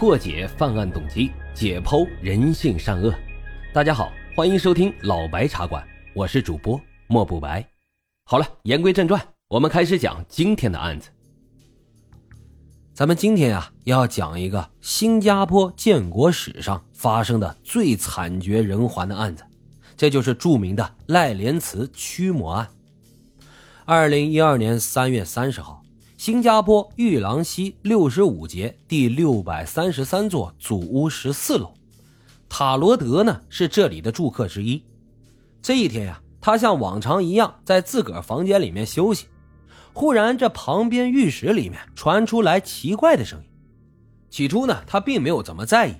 破解犯案动机，解剖人性善恶。大家好，欢迎收听老白茶馆，我是主播莫不白。好了，言归正传，我们开始讲今天的案子。咱们今天啊，要讲一个新加坡建国史上发生的最惨绝人寰的案子，这就是著名的赖莲慈驱魔案。二零一二年三月三十号，新加坡玉廊西六十五街第六百三十三座祖屋十四楼，塔罗德呢是这里的住客之一。这一天呀，他像往常一样在自个儿房间里面休息，忽然这旁边浴室里面传出来奇怪的声音。起初呢，他并没有怎么在意，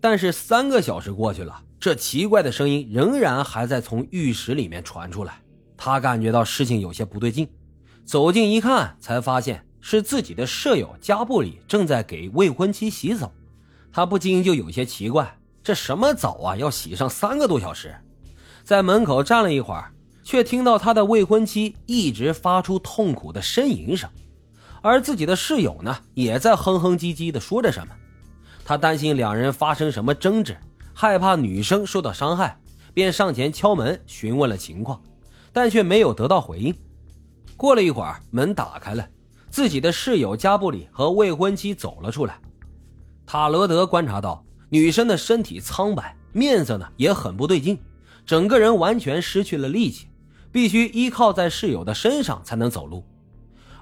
但是三个小时过去了，这奇怪的声音仍然还在从浴室里面传出来。他感觉到事情有些不对劲，走近一看，才发现是自己的舍友加布里正在给未婚妻洗澡。他不禁就有些奇怪，这什么澡啊，要洗上三个多小时？在门口站了一会儿，却听到他的未婚妻一直发出痛苦的呻吟声，而自己的室友呢，也在哼哼唧唧的说着什么。他担心两人发生什么争执，害怕女生受到伤害，便上前敲门询问了情况。但却没有得到回应。过了一会儿，门打开了，自己的室友加布里和未婚妻走了出来。塔罗德观察到女生的身体苍白，面色呢也很不对劲，整个人完全失去了力气，必须依靠在室友的身上才能走路。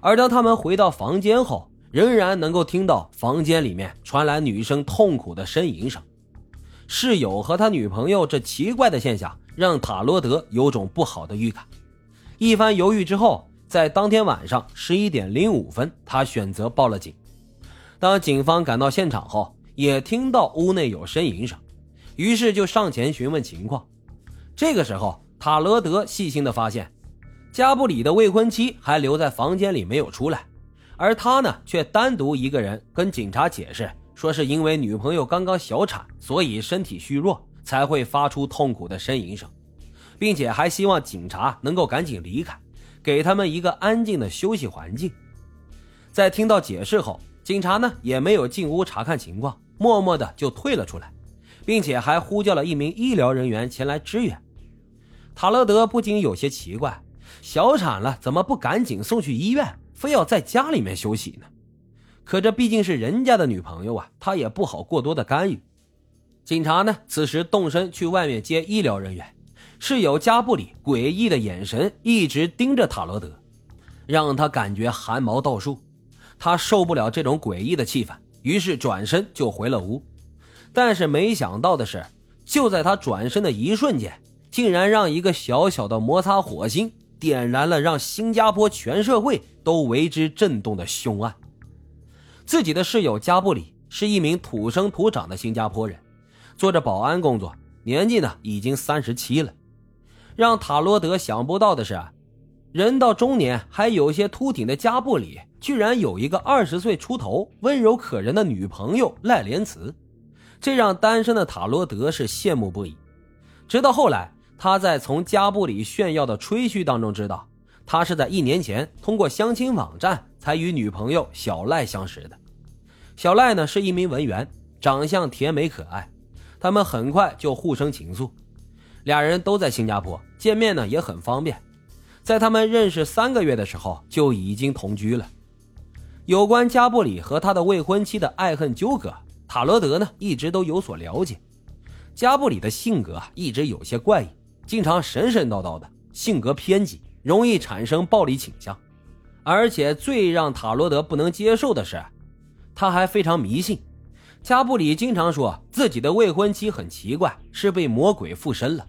而当他们回到房间后，仍然能够听到房间里面传来女生痛苦的呻吟声。室友和他女朋友这奇怪的现象。让塔罗德有种不好的预感。一番犹豫之后，在当天晚上十一点零五分，他选择报了警。当警方赶到现场后，也听到屋内有呻吟声，于是就上前询问情况。这个时候，塔罗德细心的发现，加布里的未婚妻还留在房间里没有出来，而他呢，却单独一个人跟警察解释，说是因为女朋友刚刚小产，所以身体虚弱。才会发出痛苦的呻吟声，并且还希望警察能够赶紧离开，给他们一个安静的休息环境。在听到解释后，警察呢也没有进屋查看情况，默默的就退了出来，并且还呼叫了一名医疗人员前来支援。塔勒德不禁有些奇怪，小产了怎么不赶紧送去医院，非要在家里面休息呢？可这毕竟是人家的女朋友啊，他也不好过多的干预。警察呢？此时动身去外面接医疗人员，室友加布里诡异的眼神一直盯着塔罗德，让他感觉汗毛倒竖。他受不了这种诡异的气氛，于是转身就回了屋。但是没想到的是，就在他转身的一瞬间，竟然让一个小小的摩擦火星点燃了让新加坡全社会都为之震动的凶案。自己的室友加布里是一名土生土长的新加坡人。做着保安工作，年纪呢已经三十七了。让塔罗德想不到的是，人到中年还有些秃顶的加布里，居然有一个二十岁出头、温柔可人的女朋友赖莲慈，这让单身的塔罗德是羡慕不已。直到后来，他在从加布里炫耀的吹嘘当中知道，他是在一年前通过相亲网站才与女朋友小赖相识的。小赖呢是一名文员，长相甜美可爱。他们很快就互生情愫，俩人都在新加坡见面呢，也很方便。在他们认识三个月的时候就已经同居了。有关加布里和他的未婚妻的爱恨纠葛，塔罗德呢一直都有所了解。加布里的性格啊一直有些怪异，经常神神叨叨的，性格偏激，容易产生暴力倾向。而且最让塔罗德不能接受的是，他还非常迷信。加布里经常说自己的未婚妻很奇怪，是被魔鬼附身了。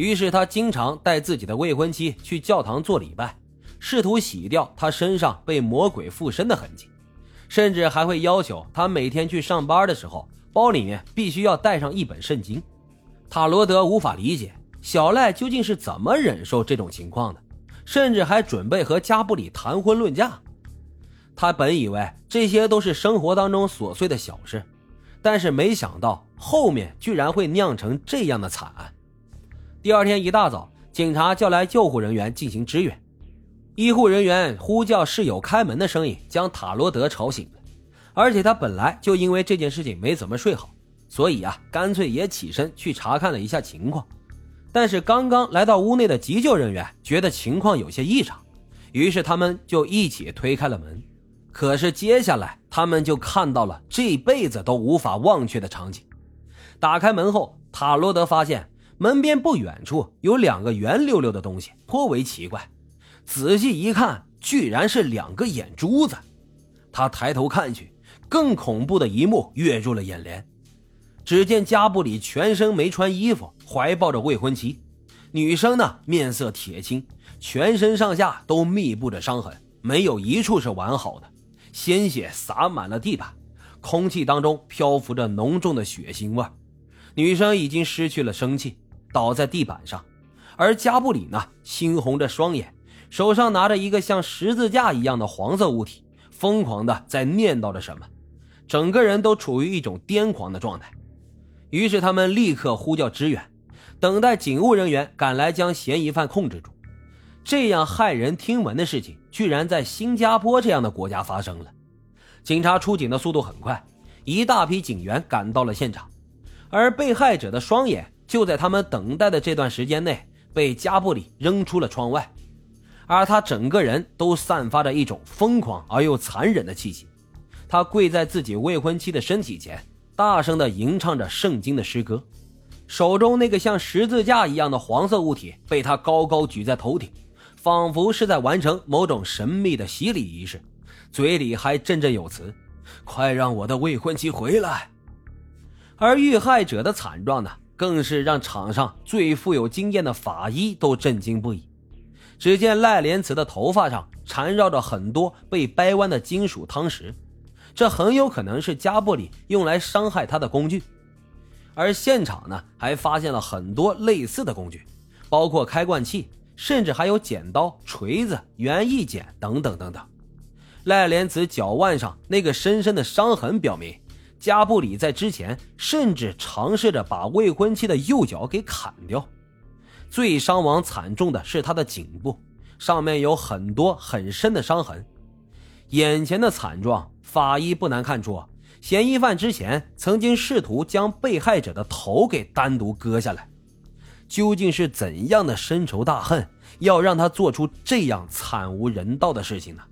于是他经常带自己的未婚妻去教堂做礼拜，试图洗掉他身上被魔鬼附身的痕迹，甚至还会要求他每天去上班的时候，包里面必须要带上一本圣经。塔罗德无法理解小赖究竟是怎么忍受这种情况的，甚至还准备和加布里谈婚论嫁。他本以为这些都是生活当中琐碎的小事，但是没想到后面居然会酿成这样的惨案。第二天一大早，警察叫来救护人员进行支援。医护人员呼叫室友开门的声音将塔罗德吵醒了，而且他本来就因为这件事情没怎么睡好，所以啊，干脆也起身去查看了一下情况。但是刚刚来到屋内的急救人员觉得情况有些异常，于是他们就一起推开了门。可是接下来他们就看到了这辈子都无法忘却的场景。打开门后，塔罗德发现门边不远处有两个圆溜溜的东西，颇为奇怪。仔细一看，居然是两个眼珠子。他抬头看去，更恐怖的一幕跃入了眼帘。只见加布里全身没穿衣服，怀抱着未婚妻。女生呢，面色铁青，全身上下都密布着伤痕，没有一处是完好的，鲜血洒满了地板，空气当中漂浮着浓重的血腥味。女生已经失去了生气，倒在地板上，而加布里呢，猩红着双眼，手上拿着一个像十字架一样的黄色物体，疯狂的在念叨着什么，整个人都处于一种癫狂的状态。于是他们立刻呼叫支援，等待警务人员赶来将嫌疑犯控制住。这样骇人听闻的事情，居然在新加坡这样的国家发生了。警察出警的速度很快，一大批警员赶到了现场。而被害者的双眼就在他们等待的这段时间内被加布里扔出了窗外，而他整个人都散发着一种疯狂而又残忍的气息。他跪在自己未婚妻的身体前，大声地吟唱着圣经的诗歌，手中那个像十字架一样的黄色物体被他高高举在头顶，仿佛是在完成某种神秘的洗礼仪式，嘴里还振振有词：“快让我的未婚妻回来。”而遇害者的惨状呢，更是让场上最富有经验的法医都震惊不已。只见赖莲慈的头发上缠绕着很多被掰弯的金属汤匙，这很有可能是加布里用来伤害他的工具。而现场呢，还发现了很多类似的工具，包括开罐器，甚至还有剪刀、锤子、园艺剪等等等等。赖莲慈脚腕上那个深深的伤痕表明。加布里在之前甚至尝试着把未婚妻的右脚给砍掉，最伤亡惨重的是他的颈部，上面有很多很深的伤痕。眼前的惨状，法医不难看出，嫌疑犯之前曾经试图将被害者的头给单独割下来。究竟是怎样的深仇大恨，要让他做出这样惨无人道的事情呢？